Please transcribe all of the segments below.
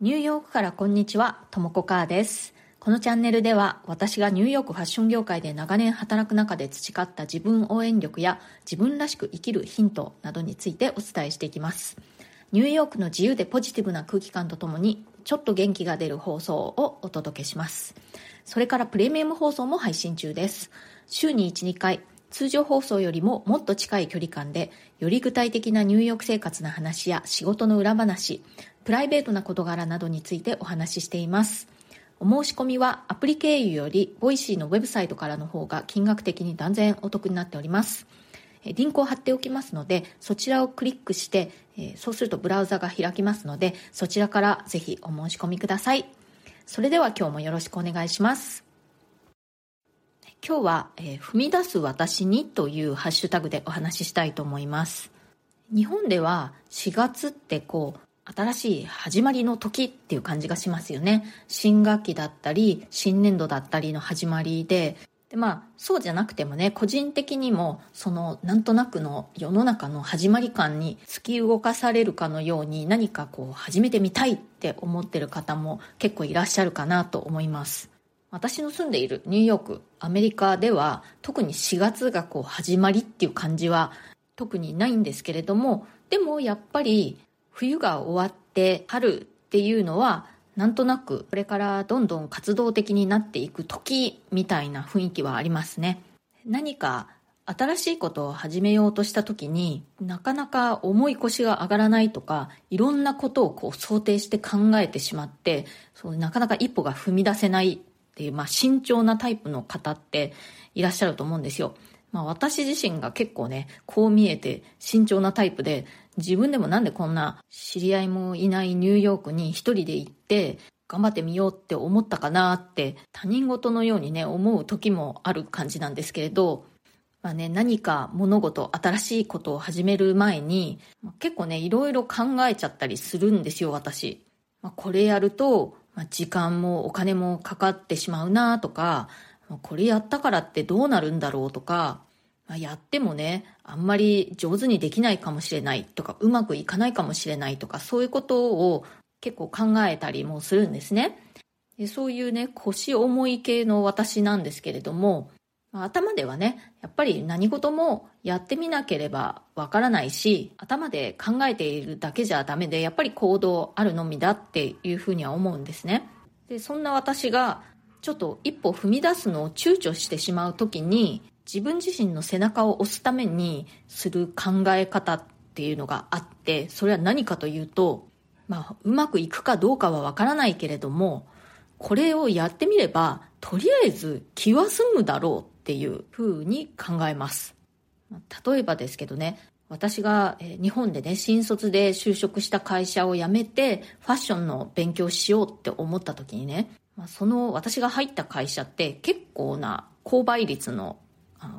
ニューヨークからこんにちは、ともこかーです。このチャンネルでは私がニューヨークファッション業界で長年働く中で培った自分応援力や自分らしく生きるヒントなどについてお伝えしていきます。ニューヨークの自由でポジティブな空気感とともにちょっと元気が出る放送をお届けします。それからプレミアム放送も配信中です。週に1、2回、通常放送よりももっと近い距離感で、より具体的なニューヨーク生活の話や仕事の裏話、プライベートな事柄などについてお話ししています。お申し込みはアプリ経由より、ボイシーのウェブサイトからの方が金額的に断然お得になっております。リンクを貼っておきますので、そちらをクリックして、そうするとブラウザが開きますので、そちらからぜひお申し込みください。それでは今日もよろしくお願いします。今日は、え踏み出す私にというハッシュタグでお話ししたいと思います。日本では4月ってこう、新しい始まりの時っていう感じがしますよね。新学期だったり、新年度だったりの始まりで、でまあそうじゃなくてもね個人的にもそのなんとなくの世の中の始まり感に突き動かされるかのように何かこう始めてみたいって思ってる方も結構いらっしゃるかなと思います私の住んでいるニューヨークアメリカでは特に4月がこう始まりっていう感じは特にないんですけれどもでもやっぱり冬が終わって春っていうのはなんとなくこれからどんどん活動的になっていく時みたいな雰囲気はありますね。何か新しいことを始めようとした時になかなか重い腰が上がらないとかいろんなことをこう想定して考えてしまってそうなかなか一歩が踏み出せないっていう、まあ、慎重なタイプの方っていらっしゃると思うんですよ。まあ、私自身が結構ねこう見えて慎重なタイプで自分でもなんでこんな知り合いもいないニューヨークに一人で行って頑張ってみようって思ったかなって他人事のようにね思う時もある感じなんですけれど、まあね、何か物事新しいことを始める前に結構ねいろいろ考えちゃったりするんですよ私。まあ、これやると、まあ、時間もお金もかかってしまうなとかこれやったからってどうなるんだろうとか、まあやってもね、あんまり上手にできないかもしれないとか、うまくいかないかもしれないとか、そういうことを結構考えたりもするんですね。でそういうね、腰重い系の私なんですけれども、まあ頭ではね、やっぱり何事もやってみなければわからないし、頭で考えているだけじゃダメで、やっぱり行動あるのみだっていうふうには思うんですね。で、そんな私がちょっと一歩踏み出すのを躊躇してしまう時に自分自身の背中を押すためにする考え方っていうのがあってそれは何かというと、まあ、うまくいくかどうかはわからないけれどもこれをやってみればとりあえず気は済むだろうっていうふうに考えます。例えばですけどね私が日本でね新卒で就職した会社を辞めてファッションの勉強しようって思った時にねまあ、その私が入った会社って結構な購買率の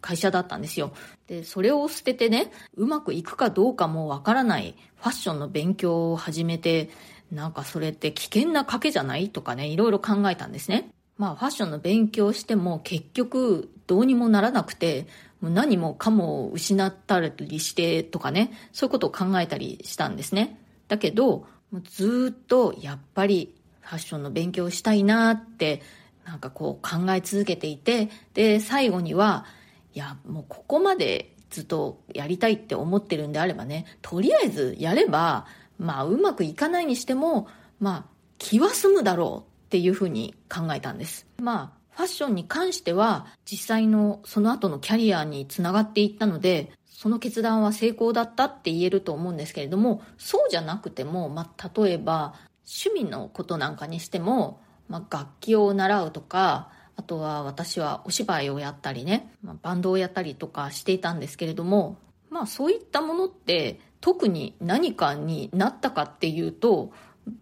会社だったんですよ。で、それを捨ててね、うまくいくかどうかもわからないファッションの勉強を始めて、なんかそれって危険な賭けじゃないとかね、いろいろ考えたんですね。まあファッションの勉強しても結局どうにもならなくて、もう何もかも失ったりしてとかね、そういうことを考えたりしたんですね。だけど、ずっとやっぱりファッションの勉強をしたいなってなんかこう考え続けていてで最後にはいやもうここまでずっとやりたいって思ってるんであればねとりあえずやればまあうまくいかないにしてもまあ気は済むだろうっていうふうに考えたんです。まあファッションに関しては実際のその後のキャリアにつながっていったのでその決断は成功だったって言えると思うんですけれどもそうじゃなくても、まあ、例えば趣味のことなんかにしても、まあ、楽器を習うとかあとは私はお芝居をやったりね、まあ、バンドをやったりとかしていたんですけれどもまあそういったものって特に何かになったかっていうと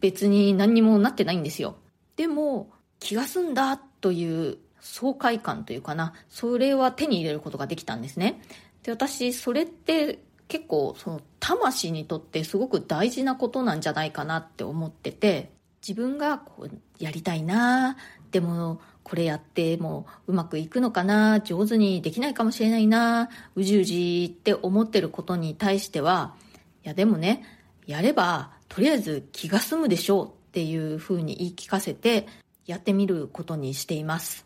別に何にもなってないんですよ。でも気が済んだという爽快感というかなそれは手に入れることができたんですね。で私それって結構その魂にとってすごく大事なことなんじゃないかなって思ってて自分がこうやりたいなでもこれやってもうまくいくのかな上手にできないかもしれないなうじうじって思ってることに対してはいやでもねやればとりあえず気が済むでしょうっっていうふうに言い聞かせてやってみることにしています。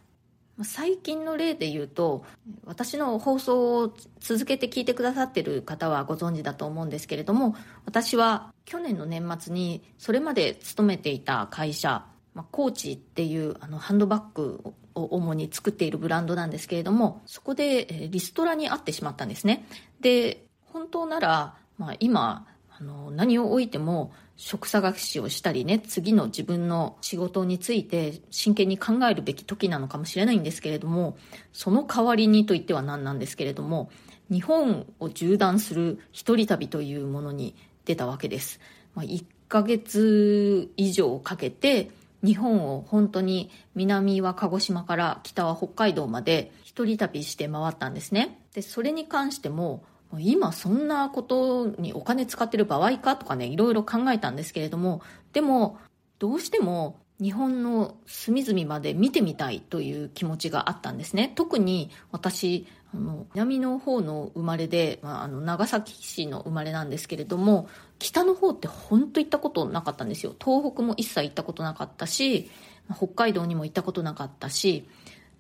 最近の例で言うと私の放送を続けて聞いてくださってる方はご存知だと思うんですけれども私は去年の年末にそれまで勤めていた会社まあ、コーチっていうあのハンドバッグを主に作っているブランドなんですけれどもそこでリストラに会ってしまったんですね。で本当なら、まあ、今あの何を置いても職探しをしたりね次の自分の仕事について真剣に考えるべき時なのかもしれないんですけれどもその代わりにと言っては何なんですけれども日本を縦断する一人旅というものに出たわけです、まあ、1ヶ月以上かけて日本を本当に南は鹿児島から北は北海道まで一人旅して回ったんですね。で、それに関しても、今そんなことにお金使ってる場合かとかね、いろいろ考えたんですけれども、でも、どうしても日本の隅々まで見てみたいという気持ちがあったんですね。特に私、あの南の方の生まれで、まあ、あの長崎市の生まれなんですけれども北の方って本当行ったことなかったんですよ東北も一切行ったことなかったし北海道にも行ったことなかったし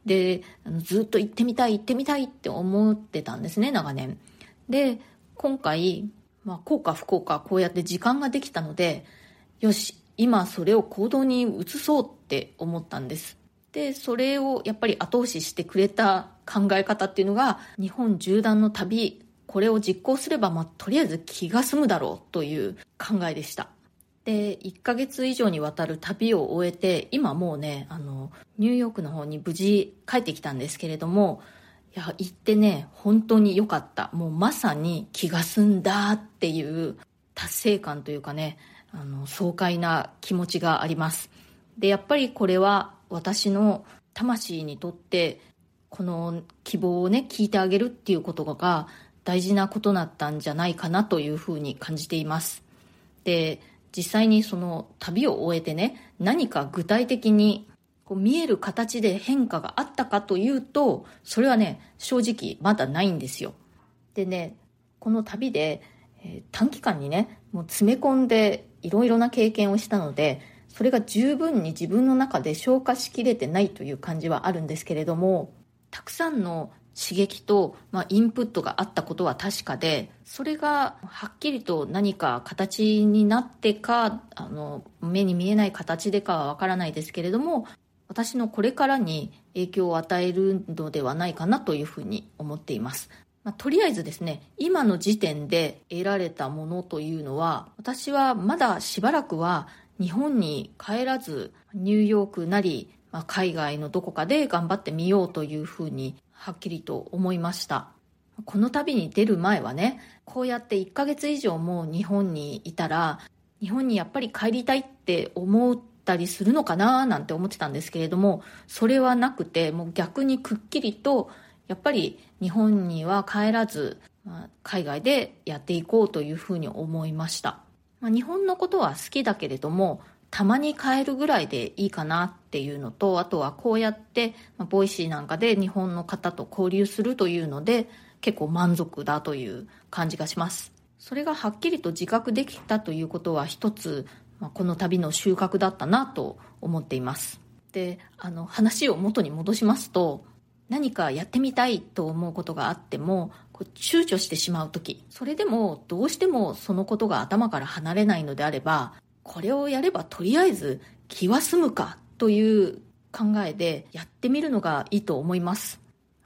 でずっと行ってみたい行ってみたいって思ってたんですね長年で今回、まあ、幸か不幸かこうやって時間ができたのでよし今それを行動に移そうって思ったんです。でそれをやっぱり後押ししてくれた考え方っていうのが日本縦断の旅これを実行すれば、まあ、とりあえず気が済むだろうという考えでした。で1ヶ月以上にわたる旅を終えて今もうねあのニューヨークの方に無事帰ってきたんですけれどもいや行ってね本当に良かった。もうまさに気が済んだっていう達成感というかねあの爽快な気持ちがあります。でやっぱりこれは私の魂にとってこの希望をね聞いてあげるっていうことが大事なことだったんじゃないかなというふうに感じています。で実際にその旅を終えてね何か具体的にこう見える形で変化があったかというとそれはね正直まだないんですよ。でねこの旅で、えー、短期間にねもう詰め込んでいろいろな経験をしたのでそれが十分に自分の中で消化しきれてないという感じはあるんですけれどもたくさんの刺激と、まあ、インプットがあったことは確かでそれがはっきりと何か形になってかあの目に見えない形でかはわからないですけれども私のこれからに影響を与えるのではないかなというふうに思っています。まあ、とりあえずですね今の時点で得られたものというのは私はまだしばらくは日本に帰らずニューヨークなり、まあ、海外のどこかで頑張ってみようというふうにはっきりと思いましたこの旅に出る前はねこうやって1ヶ月以上も日本にいたら日本にやっぱり帰りたいって思ったりするのかななんて思ってたんですけれどもそれはなくてもう逆にくっきりとやっぱり日本には帰らず、まあ、海外でやっていこうというふうに思いました。まあ、日本のことは好きだけれどもたまに帰るぐらいでいいかなっていうのとあとはこうやって、まあ、ボイシーなんかで日本の方と交流するというので結構満足だという感じがします。それがはっきりと自覚できたということは一つ、まあ、この旅の収穫だったなと思っています。であの話を元に戻しますと何かやってみたいと思うことがあっても躊躇してしまう時それでもどうしてもそのことが頭から離れないのであればこれをやればとりあえず気は済むかという考えでやってみるのがいいと思います。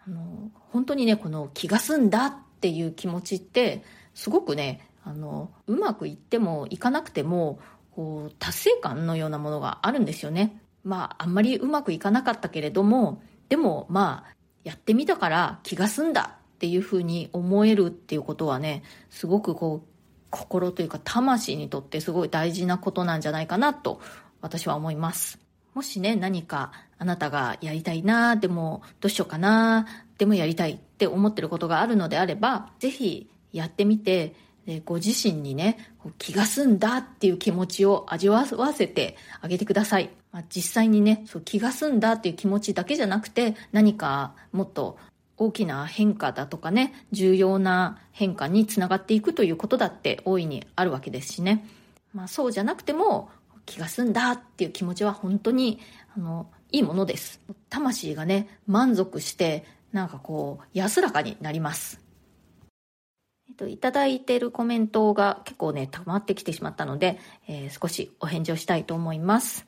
あの本当にねこの気が済んだっていう気持ちってすごくねあのうまくいってもいかなくてもこう達成感のようなものがあるんですよね。まああんまりうまくいかなかったけれどもでもまあやってみたから気が済んだっていうふうに思えるっていうことはねすごくこう心というか魂にとってすごい大事なことなんじゃないかなと私は思います。もしね何かあなたがやりたいなでもどうしようかなでもやりたいって思ってることがあるのであればぜひやってみてご自身にね気が済んだっていう気持ちを味わわせてあげてください、まあ、実際にねそう気が済んだっていう気持ちだけじゃなくて何かもっと大きな変化だとかね重要な変化につながっていくということだって大いにあるわけですしね、まあ、そうじゃなくても気が済んだっていう気持ちは本当にあのいいものです。魂がね満足してなんかこう安らかになります。っと、いただいているコメントが結構ね、溜まってきてしまったので、えー、少しお返事をしたいと思います。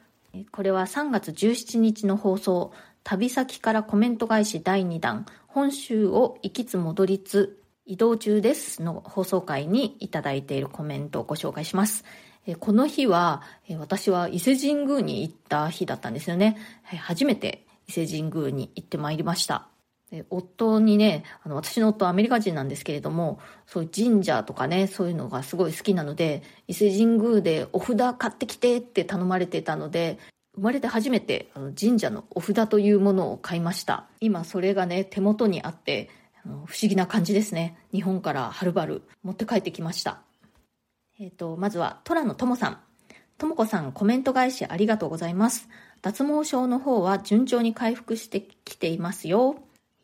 これは3月17日の放送、旅先からコメント返し第2弾、本州を行きつ戻りつ移動中ですの放送回にいただいているコメントをご紹介します。この日は、私は伊勢神宮に行った日だったんですよね。初めて伊勢神宮に行ってまいりました。夫にね、あの、私の夫はアメリカ人なんですけれども、そういう神社とかね、そういうのがすごい好きなので、伊勢神宮でお札買ってきてって頼まれてたので、生まれて初めてあの神社のお札というものを買いました。今それがね、手元にあって、あの不思議な感じですね。日本からはるばる持って帰ってきました。えっ、ー、と、まずは、トラのともさん。ともこさん、コメント返しありがとうございます。脱毛症の方は順調に回復してきていますよ。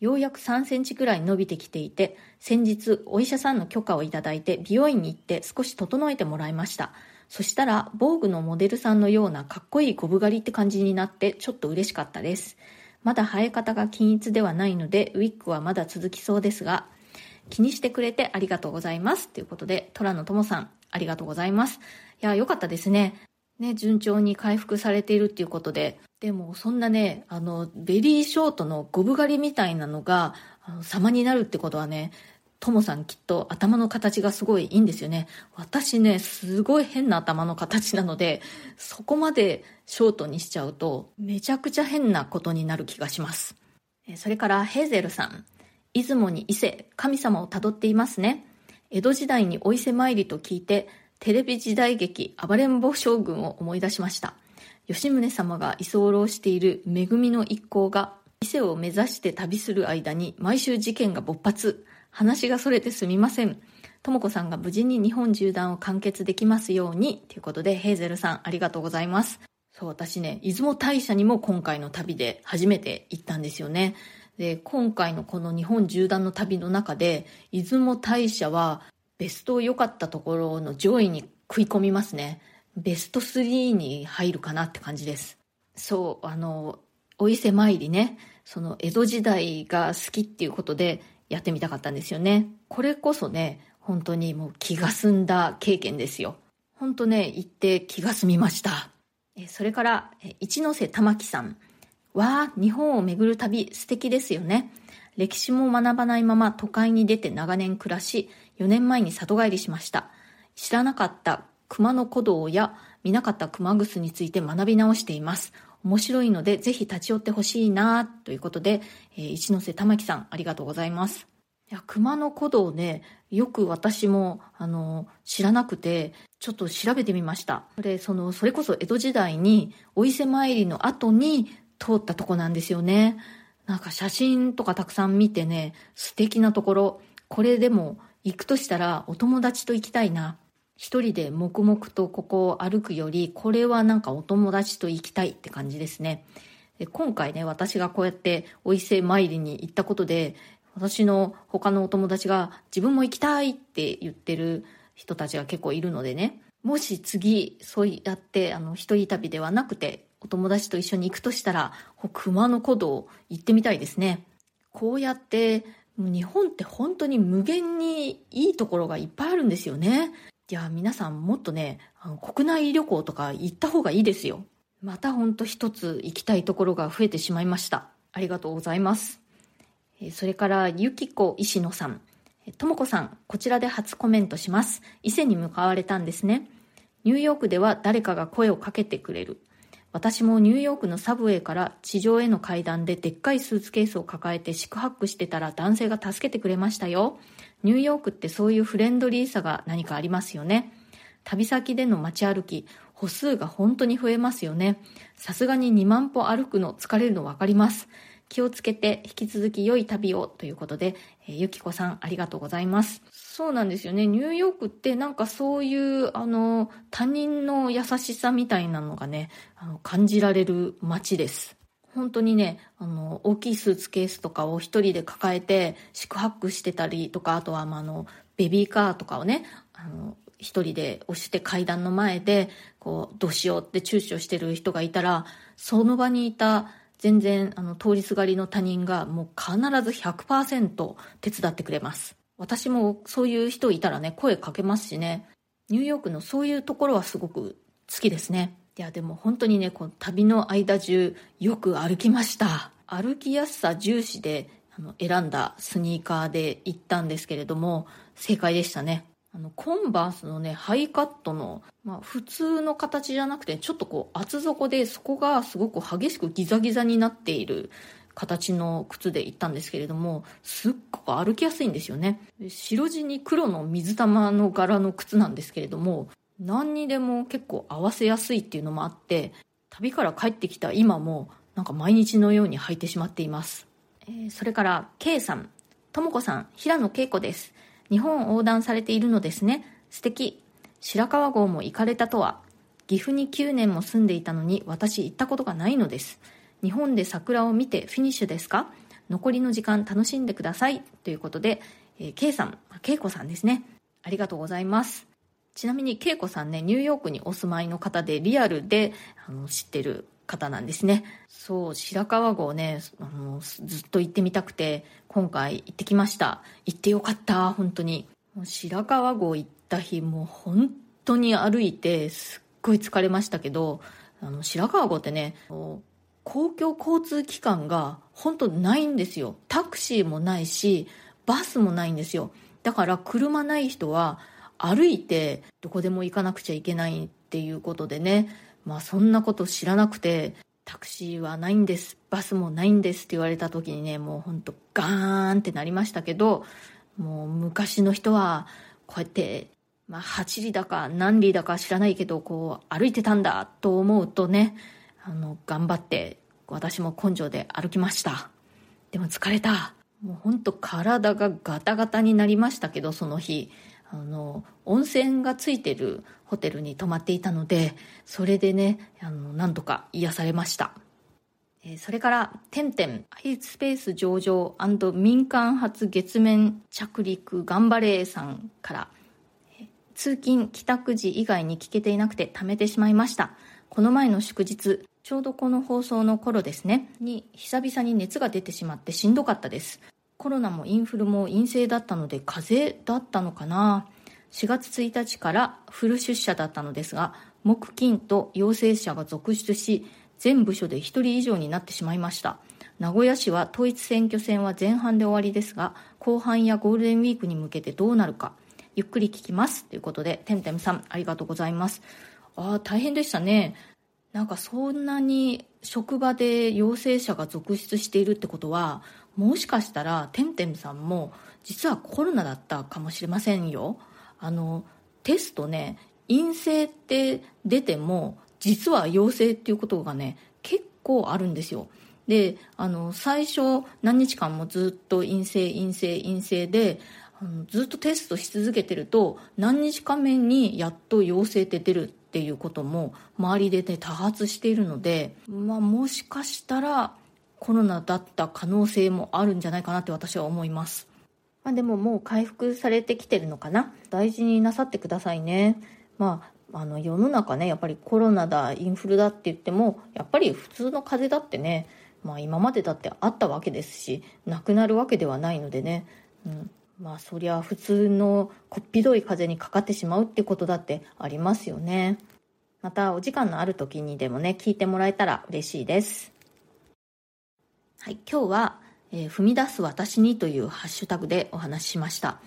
ようやく3センチくらい伸びてきていて、先日お医者さんの許可をいただいて美容院に行って少し整えてもらいました。そしたら、防具のモデルさんのようなかっこいいゴブ狩りって感じになってちょっと嬉しかったです。まだ生え方が均一ではないので、ウィッグはまだ続きそうですが、気にしてくれてありがとうございます。ということで、虎野友さん、ありがとうございます。いや、よかったですね。ね、順調に回復されているっていうことで、でもそんなね、あの、ベリーショートのゴブ狩りみたいなのが、の様になるってことはね、ともさんきっと頭の形がすごいいいんですよね。私ね、すごい変な頭の形なので、そこまでショートにしちゃうと、めちゃくちゃ変なことになる気がします。それからヘーゼルさん。出雲に伊勢、神様をたどっていますね。江戸時代にお伊勢参りと聞いて、テレビ時代劇暴れん坊将軍を思い出しました。吉宗様が居候している恵みの一行が伊勢を目指して旅する間に毎週事件が勃発。話がそれてすみません。ともこさんが無事に日本縦断を完結できますように。ということで、ヘーゼルさん、ありがとうございます。そう、私ね、出雲大社にも今回の旅で初めて行ったんですよね。で、今回のこの日本縦断の旅の中で、出雲大社はベスト良かったところの上位に食い込みますね。ベスト3に入るかなって感じです。そう、あの、お伊勢参りね、その江戸時代が好きっていうことで、やってみたかったんですよね。これこそね、本当にもう気が済んだ経験ですよ。本当ね、行って気が済みました。それから、一ノ瀬玉木さん。わあ、日本を巡る旅素敵ですよね。歴史も学ばないまま都会に出て長年暮らし、4年前に里帰りしました。知らなかった熊野古道や見なかった熊楠について学び直しています。面白いので、ぜひ立ち寄ってほしいなということで、えー、一ノ瀬玉木さん、ありがとうございます。いや、熊野古道ね、よく私も、あの、知らなくて、ちょっと調べてみました。これ、その、それこそ江戸時代に、お伊勢参りの後に通ったとこなんですよね。なんか写真とかたくさん見てね、素敵なところ。これでも、行くとしたらお友達と行きたいな。一人で黙々とここを歩くより、これはなんかお友達と行きたいって感じですね。で今回ね、私がこうやってお伊勢参りに行ったことで、私の他のお友達が自分も行きたいって言ってる人たちが結構いるのでね、もし次、そうやって、あの、一人旅ではなくて、お友達と一緒に行くとしたら、熊野古道行ってみたいですね。こうやって、日本って本当に無限にいいところがいっぱいあるんですよね。いや、皆さんもっとね、あの国内旅行とか行った方がいいですよ。またほんと一つ行きたいところが増えてしまいました。ありがとうございます。それから、ゆきこ石野さん。ともこさん、こちらで初コメントします。伊勢に向かわれたんですね。ニューヨークでは誰かが声をかけてくれる。私もニューヨークのサブウェイから地上への階段ででっかいスーツケースを抱えて四苦八苦してたら男性が助けてくれましたよ。ニューヨークってそういうフレンドリーさが何かありますよね。旅先での街歩き、歩数が本当に増えますよね。さすがに2万歩歩くの疲れるの分かります。気をつけて引き続き良い旅をということで、え、ゆきこさんありがとうございます。そうなんですよね。ニューヨークってなんかそういう、あの、他人の優しさみたいなのがね、あの感じられる街です。本当にね、あの、大きいスーツケースとかを一人で抱えて、宿泊してたりとか、あとは、まあ、あの、ベビーカーとかをね、あの、一人で押して階段の前でこうどうしようって躊躇してる人がいたらその場にいた全然あの通りすがりの他人がもう必ず100%手伝ってくれます私もそういう人いたらね声かけますしね。ニューヨークのそういうところはすごく好きですね。いやでも本当にねこの旅の間中よく歩きました。歩きやすさ重視であの選んだスニーカーで行ったんですけれども正解でしたね。あのコンバースのねハイカットの、まあ、普通の形じゃなくてちょっとこう厚底でそこがすごく激しくギザギザになっている形の靴で行ったんですけれどもすっごく歩きやすいんですよね。白地に黒の水玉の柄の靴なんですけれども何にでも結構合わせやすいっていうのもあって旅から帰ってきた今もなんか毎日のように履いてしまっています、それから K さん。とも子さん平野恵子です。日本横断されているのですね。素敵。白川郷も行かれたとは。岐阜に9年も住んでいたのに私行ったことがないのです。日本で桜を見てフィニッシュですか？残りの時間楽しんでください。ということで、えー、K さん恵子さんですね。ありがとうございます。ちなみに恵子さんねニューヨークにお住まいの方でリアルであの知ってる方なんですね。そう白川郷ねあのずっと行ってみたくて今回行ってきました。行ってよかった本当に。白川郷行った日もう本当に歩いてすっごい疲れましたけどあの白川郷ってね公共交通機関が本当ないんですよ。タクシーもないしバスもないんですよ。だから車ない人は歩いてどこでも行かなくちゃいけないっていうことでね。まあそんなこと知らなくてタクシーはないんですバスもないんですって言われた時にねもうほんとガーンってなりましたけどもう昔の人はこうやってまあ8里だか何里だか知らないけどこう歩いてたんだと思うとねあの頑張って私も根性で歩きました。でも疲れた。もうほんと体がガタガタになりましたけどその日。あの温泉がついてるホテルに泊まっていたのでそれでねあのなんとか癒されました。それから、てんてん、アイスペース上場民間初月面着陸頑張れさんから、通勤、帰宅時以外に聞けていなくて貯めてしまいました。この前の祝日、ちょうどこの放送の頃ですね、に久々に熱が出てしまってしんどかったです。コロナもインフルも陰性だったので風邪だったのかな。4月1日からフル出社だったのですが木金と陽性者が続出し全部署で1人以上になってしまいました。名古屋市は統一選挙戦は前半で終わりですが後半やゴールデンウィークに向けてどうなるかゆっくり聞きます。ということでてんてんさんありがとうございます。ああ大変でしたね。なんかそんなに職場で陽性者が続出しているってことはもしかしたらてんてんさんも実はコロナだったかもしれませんよ。あのテストね陰性って出ても実は陽性っていうことがね結構あるんですよ。であの最初何日間もずっと陰性陰性陰性であのずっとテストし続けてると何日か目にやっと陽性って出るっていうことも周りでね多発しているので、まあ、もしかしたらコロナだった可能性もあるんじゃないかなって私は思います。まあ、でももう回復されてきてるのかな？大事になさってくださいね。まあ、あの世の中ね、やっぱりコロナだ、インフルだって言っても、やっぱり普通の風邪だってね、まあ今までだってあったわけですし、なくなるわけではないのでね、うん、まあそりゃ普通のこっぴどい風にかかってしまうってことだってありますよね。またお時間のある時にでもね、聞いてもらえたら嬉しいです。はい、今日は、えー、踏み出す私にというハッシュタグでお話ししました。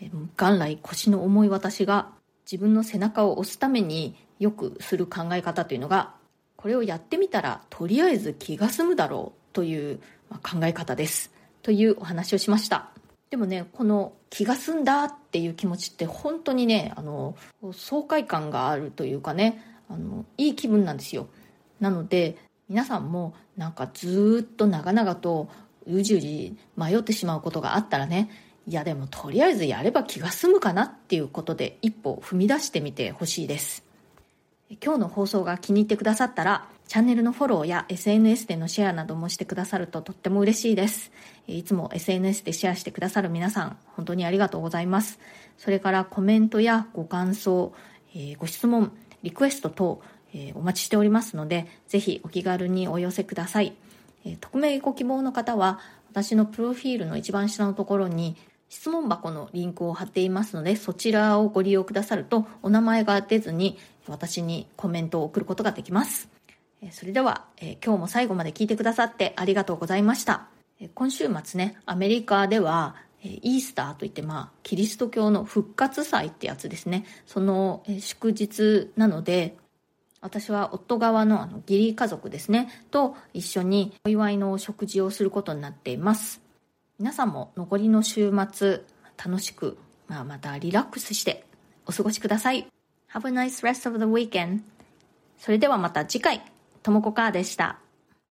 えー、元来腰の重い私が自分の背中を押すためによくする考え方というのが、これをやってみたらとりあえず気が済むだろうという考え方です。というお話をしました。でもね、この気が済んだっていう気持ちって本当にね、あの、爽快感があるというかね、あの、いい気分なんですよ。なので、皆さんもなんかずっと長々とうじうじ迷ってしまうことがあったらねいやでもとりあえずやれば気が済むかなっていうことで一歩踏み出してみてほしいです今日の放送が気に入ってくださったらチャンネルのフォローや SNS でのシェアなどもしてくださるととっても嬉しいです。いつも SNS でシェアしてくださる皆さん本当にありがとうございます。それからコメントやご感想ご質問リクエスト等お待ちしておりますのでぜひお気軽にお寄せください。匿名ご希望の方は私のプロフィールの一番下のところに質問箱のリンクを貼っていますので、そちらをご利用くださると、お名前が出ずに私にコメントを送ることができます。それでは、え今日も最後まで聞いてくださってありがとうございました。今週末ね、アメリカでは、イースターといって、まあ、キリスト教の復活祭ってやつですね。その祝日なので、私は夫側のあの義理家族ですね、と一緒にお祝いの食事をすることになっています。皆さんも残りの週末楽しく、まあ、またリラックスしてお過ごしください Have a nice rest of the weekend それではまた次回ともこかーでした。